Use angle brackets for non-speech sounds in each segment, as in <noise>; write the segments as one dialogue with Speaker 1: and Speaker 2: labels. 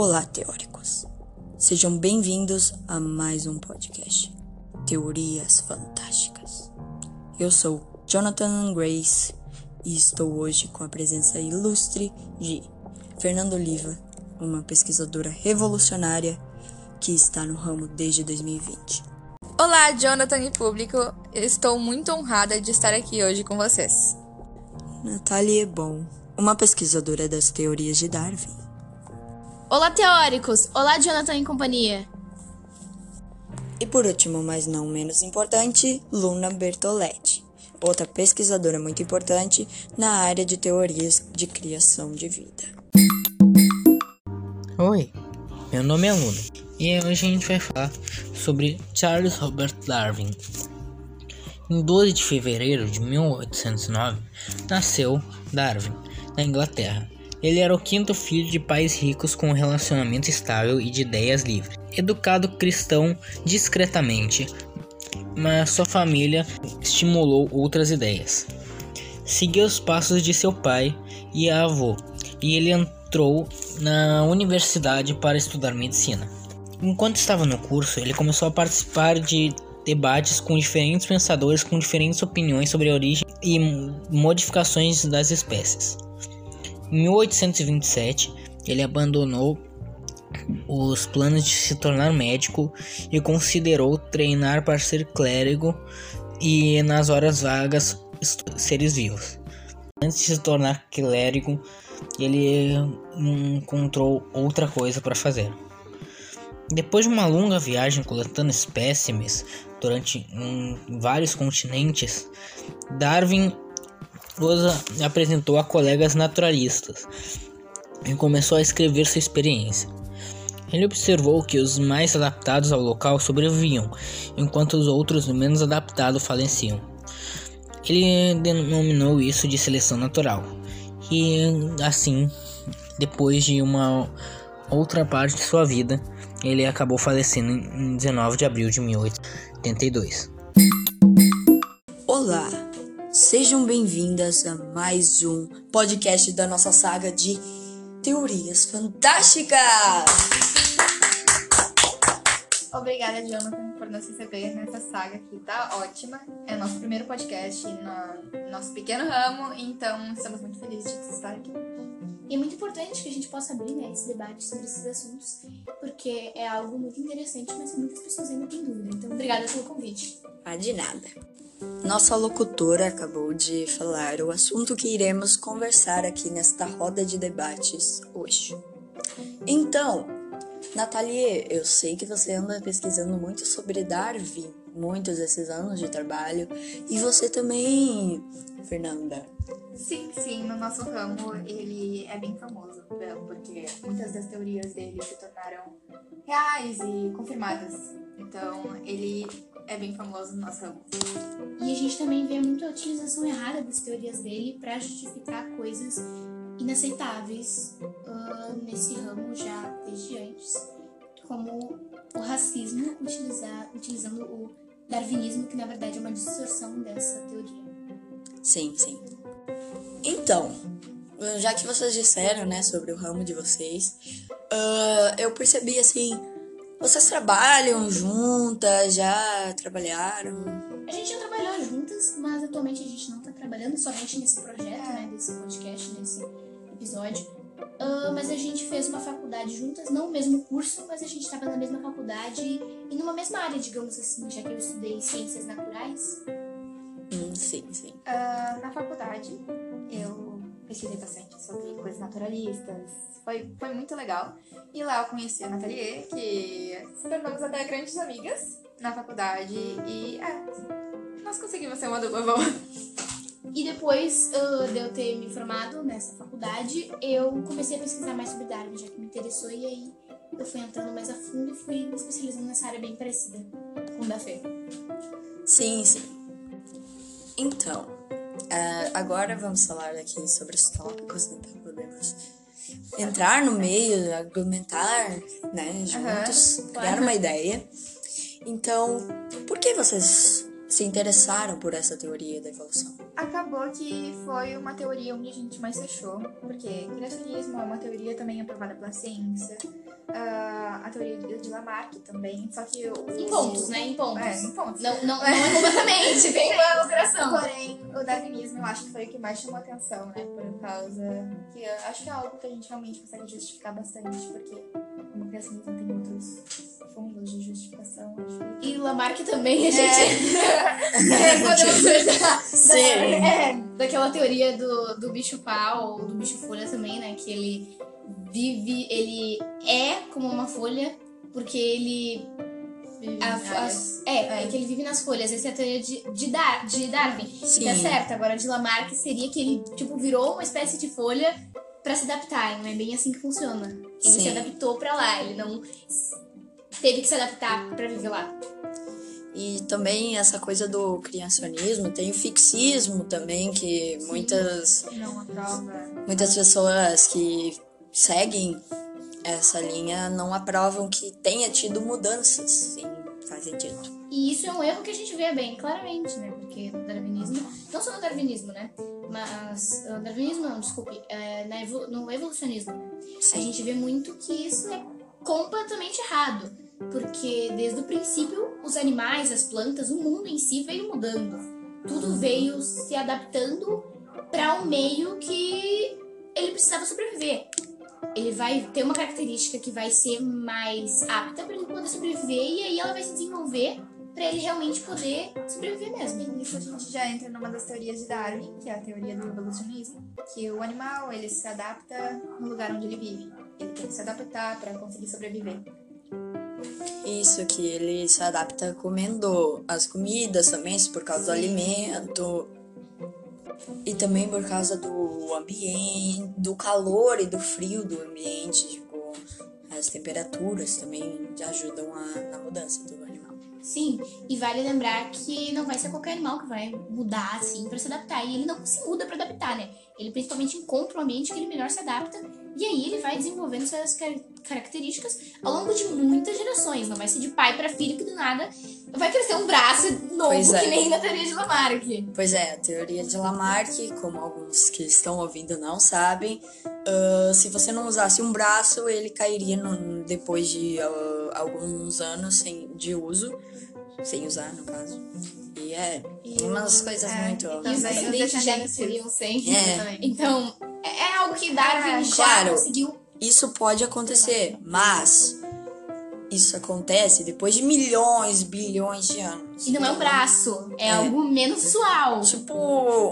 Speaker 1: Olá, teóricos. Sejam bem-vindos a mais um podcast Teorias Fantásticas. Eu sou Jonathan Grace e estou hoje com a presença ilustre de Fernando Oliva, uma pesquisadora revolucionária que está no ramo desde 2020.
Speaker 2: Olá, Jonathan e público. Estou muito honrada de estar aqui hoje com vocês.
Speaker 1: Natalie Bon, uma pesquisadora das teorias de Darwin.
Speaker 3: Olá, teóricos! Olá, Jonathan e companhia!
Speaker 1: E por último, mas não menos importante, Luna Bertoletti, outra pesquisadora muito importante na área de teorias de criação de vida.
Speaker 4: Oi, meu nome é Luna e hoje a gente vai falar sobre Charles Robert Darwin. Em 12 de fevereiro de 1809, nasceu Darwin, na Inglaterra. Ele era o quinto filho de pais ricos com um relacionamento estável e de ideias livres. Educado cristão discretamente, mas sua família estimulou outras ideias. Seguiu os passos de seu pai e avô, e ele entrou na universidade para estudar medicina. Enquanto estava no curso, ele começou a participar de debates com diferentes pensadores com diferentes opiniões sobre a origem e modificações das espécies. Em 1827, ele abandonou os planos de se tornar médico e considerou treinar para ser clérigo e nas horas vagas seres vivos. Antes de se tornar clérigo, ele encontrou outra coisa para fazer. Depois de uma longa viagem coletando espécimes durante um, vários continentes, Darwin os apresentou a colegas naturalistas e começou a escrever sua experiência. Ele observou que os mais adaptados ao local sobreviviam, enquanto os outros menos adaptados faleciam. Ele denominou isso de seleção natural. E assim, depois de uma outra parte de sua vida, ele acabou falecendo em 19 de abril de 1882.
Speaker 1: Olá, sejam bem-vindas a mais um podcast da nossa saga de Teorias Fantásticas!
Speaker 2: Obrigada, Jonathan, por nos receber nessa saga que tá ótima. É nosso primeiro podcast no nosso pequeno ramo, então estamos muito felizes de estar aqui.
Speaker 3: E é muito importante que a gente possa abrir né, esse debate sobre esses assuntos, porque é algo muito interessante, mas que muitas pessoas ainda têm dúvida. Então, obrigada pelo convite.
Speaker 1: Ah, de nada. Nossa locutora acabou de falar o assunto que iremos conversar aqui nesta roda de debates hoje. Então, Nathalie, eu sei que você anda pesquisando muito sobre Darwin, muitos desses anos de trabalho, e você também, Fernanda.
Speaker 2: Sim, sim, no nosso ramo ele é bem famoso, porque muitas das teorias dele se tornaram reais e confirmadas. Então, ele é bem famoso no nosso ramo.
Speaker 3: E a gente também vê muita utilização errada das teorias dele para justificar coisas inaceitáveis uh, nesse ramo já desde antes, como o racismo, utilizar, utilizando o darwinismo, que na verdade é uma distorção dessa teoria.
Speaker 1: Sim, sim. Então, já que vocês disseram, né, sobre o ramo de vocês, uh, eu percebi assim, vocês trabalham juntas, já trabalharam?
Speaker 3: A gente já trabalhou juntas, mas atualmente a gente não tá trabalhando somente nesse projeto, né, desse podcast, nesse episódio. Uh, mas a gente fez uma faculdade juntas, não o mesmo curso, mas a gente estava na mesma faculdade e numa mesma área, digamos assim, já que eu estudei ciências naturais.
Speaker 1: Hum, sim, sim.
Speaker 2: Uh, na faculdade, eu pesquisei bastante sobre coisas naturalistas. Foi, foi muito legal. E lá eu conheci a Nathalie, que se tornamos até grandes amigas na faculdade. E é, nós conseguimos ser uma dupla boa.
Speaker 3: E depois uh, de eu ter me formado nessa faculdade, eu comecei a pesquisar mais sobre Darwin, já que me interessou, e aí eu fui entrando mais a fundo e fui me especializando nessa área bem parecida com da Fê.
Speaker 1: Sim, sim. Então, uh, agora vamos falar aqui sobre os tópicos, né? Podemos entrar no meio, argumentar, né, juntos, uhum, criar claro. uma ideia. Então, por que vocês se interessaram por essa teoria da evolução?
Speaker 2: Acabou que foi uma teoria onde a gente mais fechou, porque criacionismo é uma teoria também aprovada pela ciência. Ah, a teoria de Lamarck também, só que o...
Speaker 3: Em pontos, né? Em pontos.
Speaker 2: É, em pontos.
Speaker 3: Não, não, <laughs> não é completamente, tem uma alteração.
Speaker 2: Porém, o darwinismo eu acho que foi o que mais chamou atenção, né? Por causa que acho que é algo que a gente realmente consegue justificar bastante, porque como o criacionismo tem outros fundos de justificação, acho que...
Speaker 3: E Lamarck também, a gente. <laughs>
Speaker 2: É.
Speaker 3: É, podemos. <laughs>
Speaker 1: Sim.
Speaker 3: É, daquela teoria do, do bicho pau, ou do bicho folha também, né? Que ele vive, ele é como uma folha, porque ele. a- as- é, é, que ele vive nas folhas. Essa é a teoria de, de, Dar, de Darwin.
Speaker 1: Sim.
Speaker 3: Tá certo. Agora, de Lamarck seria que ele, tipo, virou uma espécie de folha pra se adaptar. Não é bem assim que funciona. Ele
Speaker 1: Sim.
Speaker 3: se adaptou pra lá. Ele não teve que se adaptar pra viver lá.
Speaker 1: E também essa coisa do criacionismo, tem o fixismo também, que muitas,
Speaker 2: Não aprova.
Speaker 1: muitas pessoas que seguem essa linha não aprovam que tenha tido mudanças. Sim, faz sentido.
Speaker 3: E isso é um erro que a gente vê bem claramente, né? Porque no darwinismo, não só no darwinismo, né? Mas, uh, darwinismo não, desculpe, é, na evo- no evolucionismo, né? A gente vê muito que isso é completamente errado. Porque desde o princípio, os animais, as plantas, o mundo em si veio mudando. Tudo veio se adaptando para um meio que ele precisava sobreviver. Ele vai ter uma característica que vai ser mais apta para ele poder sobreviver e aí ela vai se desenvolver para ele realmente poder sobreviver mesmo.
Speaker 2: E nisso a gente já entra numa das teorias de Darwin, que é a teoria do evolucionismo, que o animal ele se adapta no lugar onde ele vive. Ele tem que se adaptar para conseguir sobreviver.
Speaker 1: Isso, que ele se adapta comendo as comidas também, por causa do alimento. E também por causa do ambiente, do calor e do frio do ambiente, tipo, as temperaturas também ajudam a, na mudança do animal.
Speaker 3: Sim, e vale lembrar que não vai ser qualquer animal que vai mudar assim para se adaptar. E ele não se muda para adaptar, né? Ele principalmente encontra um ambiente que ele melhor se adapta e aí ele vai desenvolvendo essas car- características ao longo de muitas gerações. Não vai ser de pai para filho que do nada vai crescer um braço novo,
Speaker 1: Pois é.
Speaker 3: que nem na teoria de Lamarck.
Speaker 1: Pois é, a teoria de Lamarck, como alguns que estão ouvindo não sabem, ah, se você não usasse um braço, ele cairia no- depois de ah, alguns anos sem, de uso, sem usar, no caso. É
Speaker 2: E
Speaker 1: umas
Speaker 2: o-
Speaker 1: coisas
Speaker 2: é,
Speaker 1: muito.
Speaker 2: e
Speaker 3: os descendentes já seriam sem.
Speaker 1: É.
Speaker 3: Então, é é algo que Darwin
Speaker 2: É,
Speaker 3: já
Speaker 1: claro.
Speaker 3: conseguiu.
Speaker 1: Isso pode acontecer, mas isso acontece depois de milhões, bilhões de anos.
Speaker 3: E não é um braço, é,
Speaker 1: É.
Speaker 3: algo menos visual.
Speaker 1: Tipo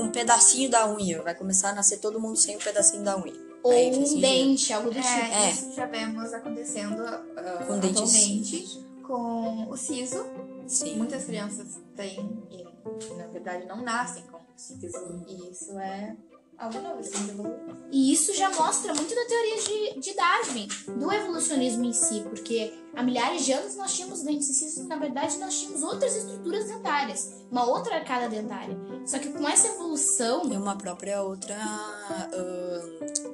Speaker 1: um pedacinho da unha. Vai começar a nascer todo mundo sem um pedacinho da unha.
Speaker 3: Ou
Speaker 1: Aí
Speaker 3: um dente, algo do tipo.
Speaker 2: É,
Speaker 1: É.
Speaker 2: isso já vemos acontecendo ah,
Speaker 1: Com dentes.
Speaker 2: atualmente com o siso.
Speaker 1: Sim.
Speaker 2: Muitas crianças têm e, na verdade, não nascem com siso. E isso é algo novo, isso que evoluir.
Speaker 3: E isso já mostra muito da teoria de, de Darwin, do evolucionismo em si, porque há milhares de anos nós tínhamos dentes incisos, na verdade nós tínhamos outras estruturas dentárias, uma outra arcada dentária. Só que com essa evolução,
Speaker 1: E uma própria outra ah,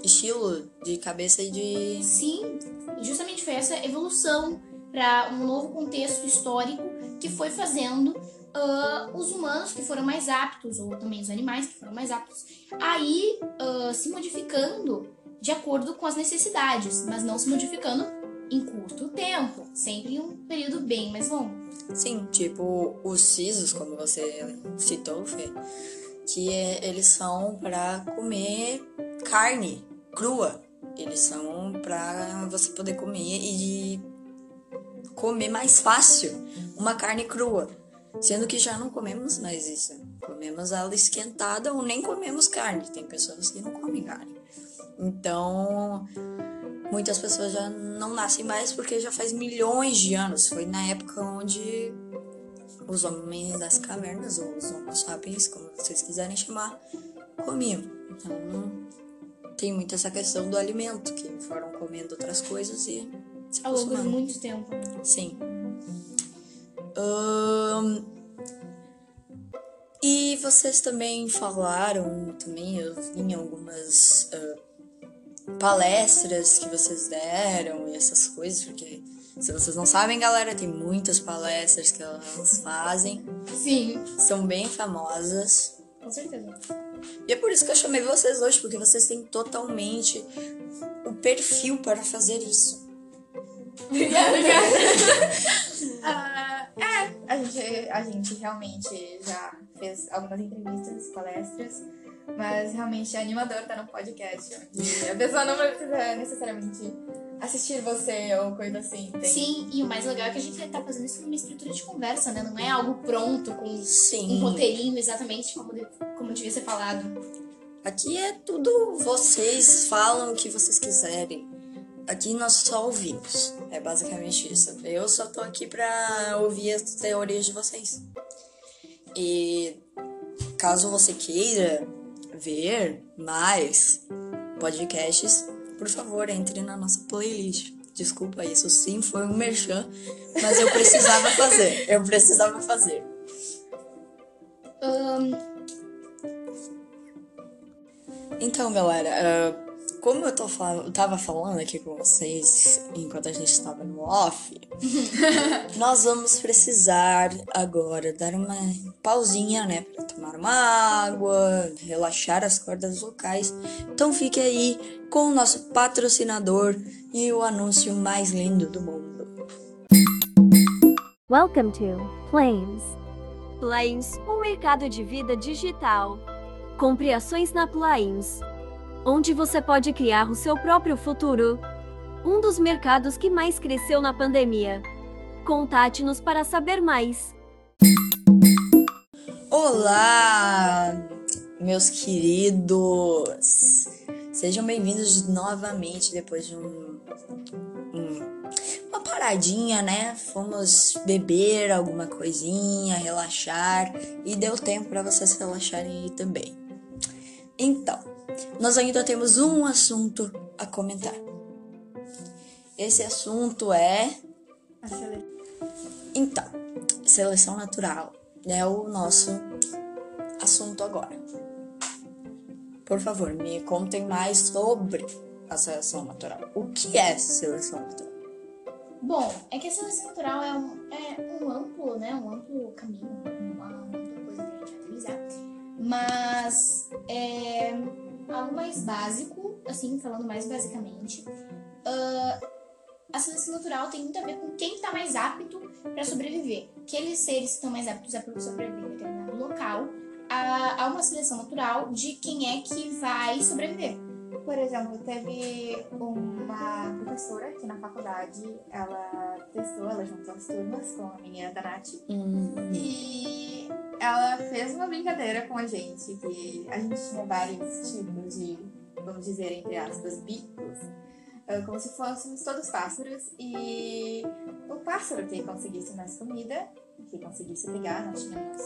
Speaker 1: estilo de cabeça e de.
Speaker 3: sim, justamente foi essa evolução para um novo contexto histórico que foi fazendo ah, os humanos que foram mais aptos, ou também os animais que foram mais aptos, aí ah, se modificando de acordo com as necessidades, mas não se modificando em curto tempo, sempre em um período bem mais longo.
Speaker 1: Sim, tipo os sisos, como você citou, Fê, que é- eles são pra comer carne crua. Eles são pra você poder comer e comer mais fácil uma carne crua. Sendo que já não comemos mais isso. Comemos ela esquentada ou nem comemos carne. Tem pessoas que não comem carne. Então, muitas pessoas já não nascem mais porque já faz milhões de anos. Foi na época onde os homens das cavernas, ou os homo sapiens, como vocês quiserem chamar, comiam. Então, tem muito essa questão do alimento, que foram comendo outras coisas e se
Speaker 3: Ao longo de
Speaker 1: acostumando.
Speaker 3: muito tempo.
Speaker 1: Sim. Ahn, e vocês também falaram, também eu vi em algumas ah, palestras que vocês deram e essas coisas, porque se vocês não sabem, galera, tem muitas palestras que elas fazem,
Speaker 3: Sim,
Speaker 1: são bem famosas.
Speaker 3: com certeza.
Speaker 1: E é por isso que eu chamei vocês hoje, porque vocês têm totalmente o perfil para fazer isso.
Speaker 2: Obrigada, obrigada. Ah, é, a gente, a gente realmente já fez algumas entrevistas, palestras, mas realmente é animador estar no podcast, onde a pessoa não precisa necessariamente assistir você ou coisa assim. Tem...
Speaker 3: Sim, e o mais legal é que a gente tá fazendo isso numa estrutura de conversa, né? Não é algo pronto, com um
Speaker 1: Sim.
Speaker 3: roteirinho exatamente como, de- como devia ser falado.
Speaker 1: Aqui é tudo vocês falam o que vocês quiserem. Aqui nós só ouvimos. É basicamente isso. Eu só tô aqui pra ouvir as teorias de vocês. E caso você queira ver mais podcasts, por favor, entre na nossa playlist. Desculpa, isso sim foi um merchan, mas eu precisava fazer. Eu precisava fazer.
Speaker 3: Ahn,
Speaker 1: Então, galera, ah, como eu, tô fal eu tava falando aqui com vocês enquanto a gente estava no off, <laughs> nós vamos precisar agora dar uma pausinha, né? Pra tomar uma água, relaxar as cordas vocais. Então fique aí com o nosso patrocinador e o anúncio mais lindo do mundo.
Speaker 5: Welcome to Plains. Plains, um mercado de vida digital. Compre ações na Plains, onde você pode criar o seu próprio futuro. Um dos mercados que mais cresceu na pandemia. Contate-nos para saber mais.
Speaker 1: Olá, meus queridos! Sejam bem-vindos novamente depois de um, um- uma paradinha, né? Fomos beber alguma coisinha, relaxar e deu tempo para vocês relaxarem aí também. Então, nós ainda temos um assunto a comentar. Esse assunto é
Speaker 2: A sele-
Speaker 1: então, seleção natural é o nosso assunto agora. Por favor, me contem mais sobre a seleção natural. O que é seleção natural?
Speaker 3: Bom, é que a seleção natural é um, é um amplo, né? Um amplo caminho, uma ampla coisa pra gente analisar. Mas é algo mais básico, assim, falando mais basicamente. ah, a seleção natural tem muito a ver com quem está mais apto para sobreviver. Aqueles seres que estão mais aptos a sobreviver em determinado local, há, há uma seleção natural de quem é que vai sobreviver.
Speaker 2: Por exemplo, teve uma professora aqui na faculdade, ela testou, ela juntou as turmas com a menina da Nath e ela fez uma brincadeira com a gente, que a gente tinha vários tipos de, vamos dizer, entre aspas, bicos, ah, como se fôssemos todos pássaros, e o pássaro que conseguisse mais comida, que conseguisse pegar, nós tínhamos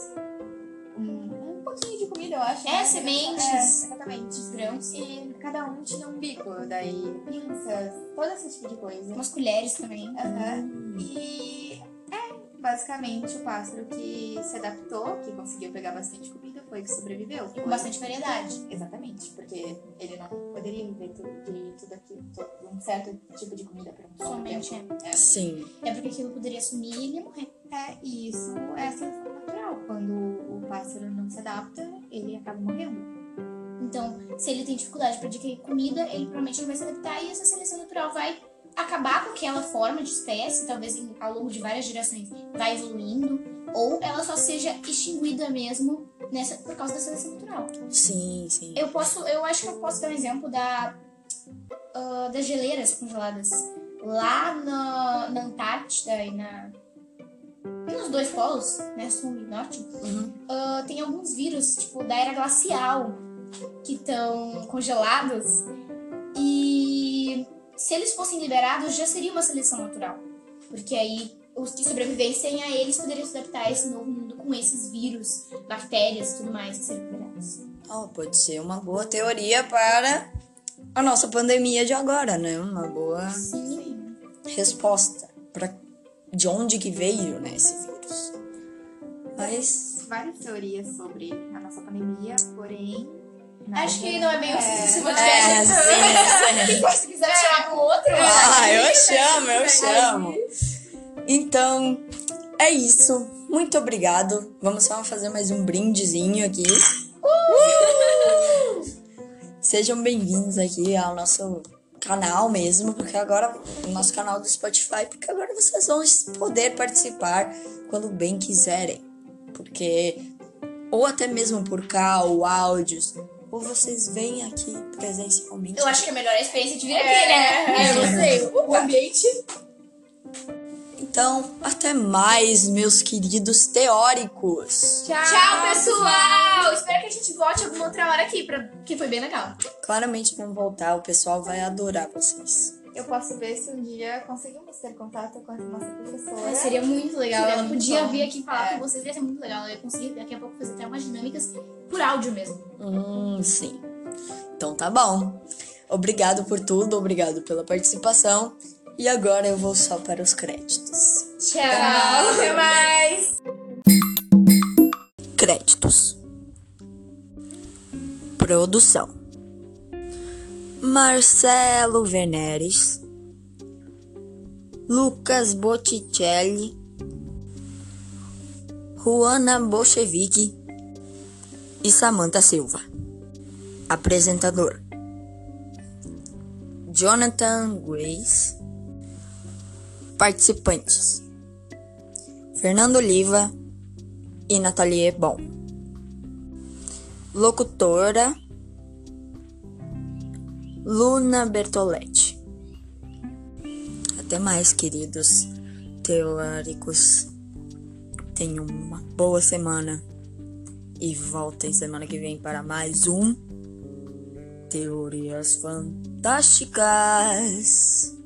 Speaker 2: um, um pouquinho de comida, eu acho.
Speaker 3: É,
Speaker 2: né?
Speaker 3: sementes.
Speaker 2: É, exatamente.
Speaker 3: Os grãos.
Speaker 2: E cada um tinha um bico, daí pinças, todo esse tipo de coisa.
Speaker 3: Umas colheres também.
Speaker 2: Aham. E é basicamente o pássaro que se adaptou, que conseguiu pegar bastante comida, foi que sobreviveu.
Speaker 3: E com bastante variedade.
Speaker 2: Exatamente, porque ele não poderia viver tu- de tudo aquilo, todo- um certo tipo de comida por um só
Speaker 3: Somente
Speaker 2: tempo.
Speaker 3: é.
Speaker 1: Sim.
Speaker 3: É porque aquilo poderia sumir e ele ia morrer.
Speaker 2: É, e isso é a seleção natural. Quando o pássaro não se adapta, ele acaba morrendo.
Speaker 3: Então, se ele tem dificuldade para adquirir comida, ele provavelmente não vai se adaptar e essa seleção natural vai acabar com aquela forma de espécie, talvez ao longo de várias gerações vai evoluindo, ou ela só seja extinguida mesmo nessa, por causa da seleção natural.
Speaker 1: Sim, sim.
Speaker 3: Eu posso, eu acho que eu posso dar um exemplo da ah, das geleiras congeladas lá na, na Antártida e na nos dois polos, né, sul e norte.
Speaker 1: Uhum.
Speaker 3: ah, tem alguns vírus, tipo, da era glacial, que estão congelados. Se eles fossem liberados, já seria uma seleção natural. Porque aí os que sobrevivessem a eles poderiam se adaptar a esse novo mundo com esses vírus, bactérias e tudo mais que seriam liberados.
Speaker 1: Oh, pode ser uma boa teoria para a nossa pandemia de agora, né? Uma boa
Speaker 3: Sim.
Speaker 1: resposta para de onde que veio, né, esse vírus. Mas
Speaker 2: Várias teorias sobre a nossa pandemia, porém.
Speaker 3: Acho que não é bem o esse
Speaker 1: é,
Speaker 3: podcast.
Speaker 1: sim, sim. <laughs>
Speaker 3: Se quiser
Speaker 1: Ah, eu chamo, eu chamo. Então, é isso. Muito obrigado. Vamos só fazer mais um brindezinho aqui. <laughs> Sejam bem-vindos aqui ao nosso canal mesmo, porque agora o nosso canal do Spotify, porque agora vocês vão poder participar quando bem quiserem. Porque ou até mesmo por cá, ou áudios, ou vocês vêm aqui presencialmente.
Speaker 3: Eu acho que é a melhor experiência de vir aqui, né?
Speaker 2: É, eu sei. O ambiente.
Speaker 1: Então, até mais, meus queridos teóricos.
Speaker 2: Tchau,
Speaker 3: Tchau, pessoal! Espero que a gente volte alguma outra hora aqui, pra... que foi bem legal.
Speaker 1: Claramente vão voltar, o pessoal vai adorar vocês.
Speaker 2: Eu posso ver se um dia conseguimos ter contato com a nossa professora.
Speaker 3: Mas seria muito legal.
Speaker 2: Seria
Speaker 3: Ela
Speaker 2: muito
Speaker 3: podia
Speaker 2: bom.
Speaker 3: vir aqui falar
Speaker 2: É.
Speaker 3: com vocês, ia ser muito legal. Ela ia conseguir daqui a pouco fazer até umas dinâmicas por áudio mesmo.
Speaker 1: Hum, sim. Então tá bom. Obrigado por tudo, obrigado pela participação. E agora eu vou só para os créditos.
Speaker 2: Tchau, até mais.
Speaker 1: Créditos. Produção: Marcelo Veneres, Lucas Botticelli, Juana Bolchevique e Samantha Silva. Apresentador: Jonathan Grace. Participantes: Fernando Oliva e Nathalie Bom. Locutora Luna Bertoletti. Até mais, queridos teóricos. Tenham uma boa semana e voltem semana que vem para mais um Teorias Fantásticas.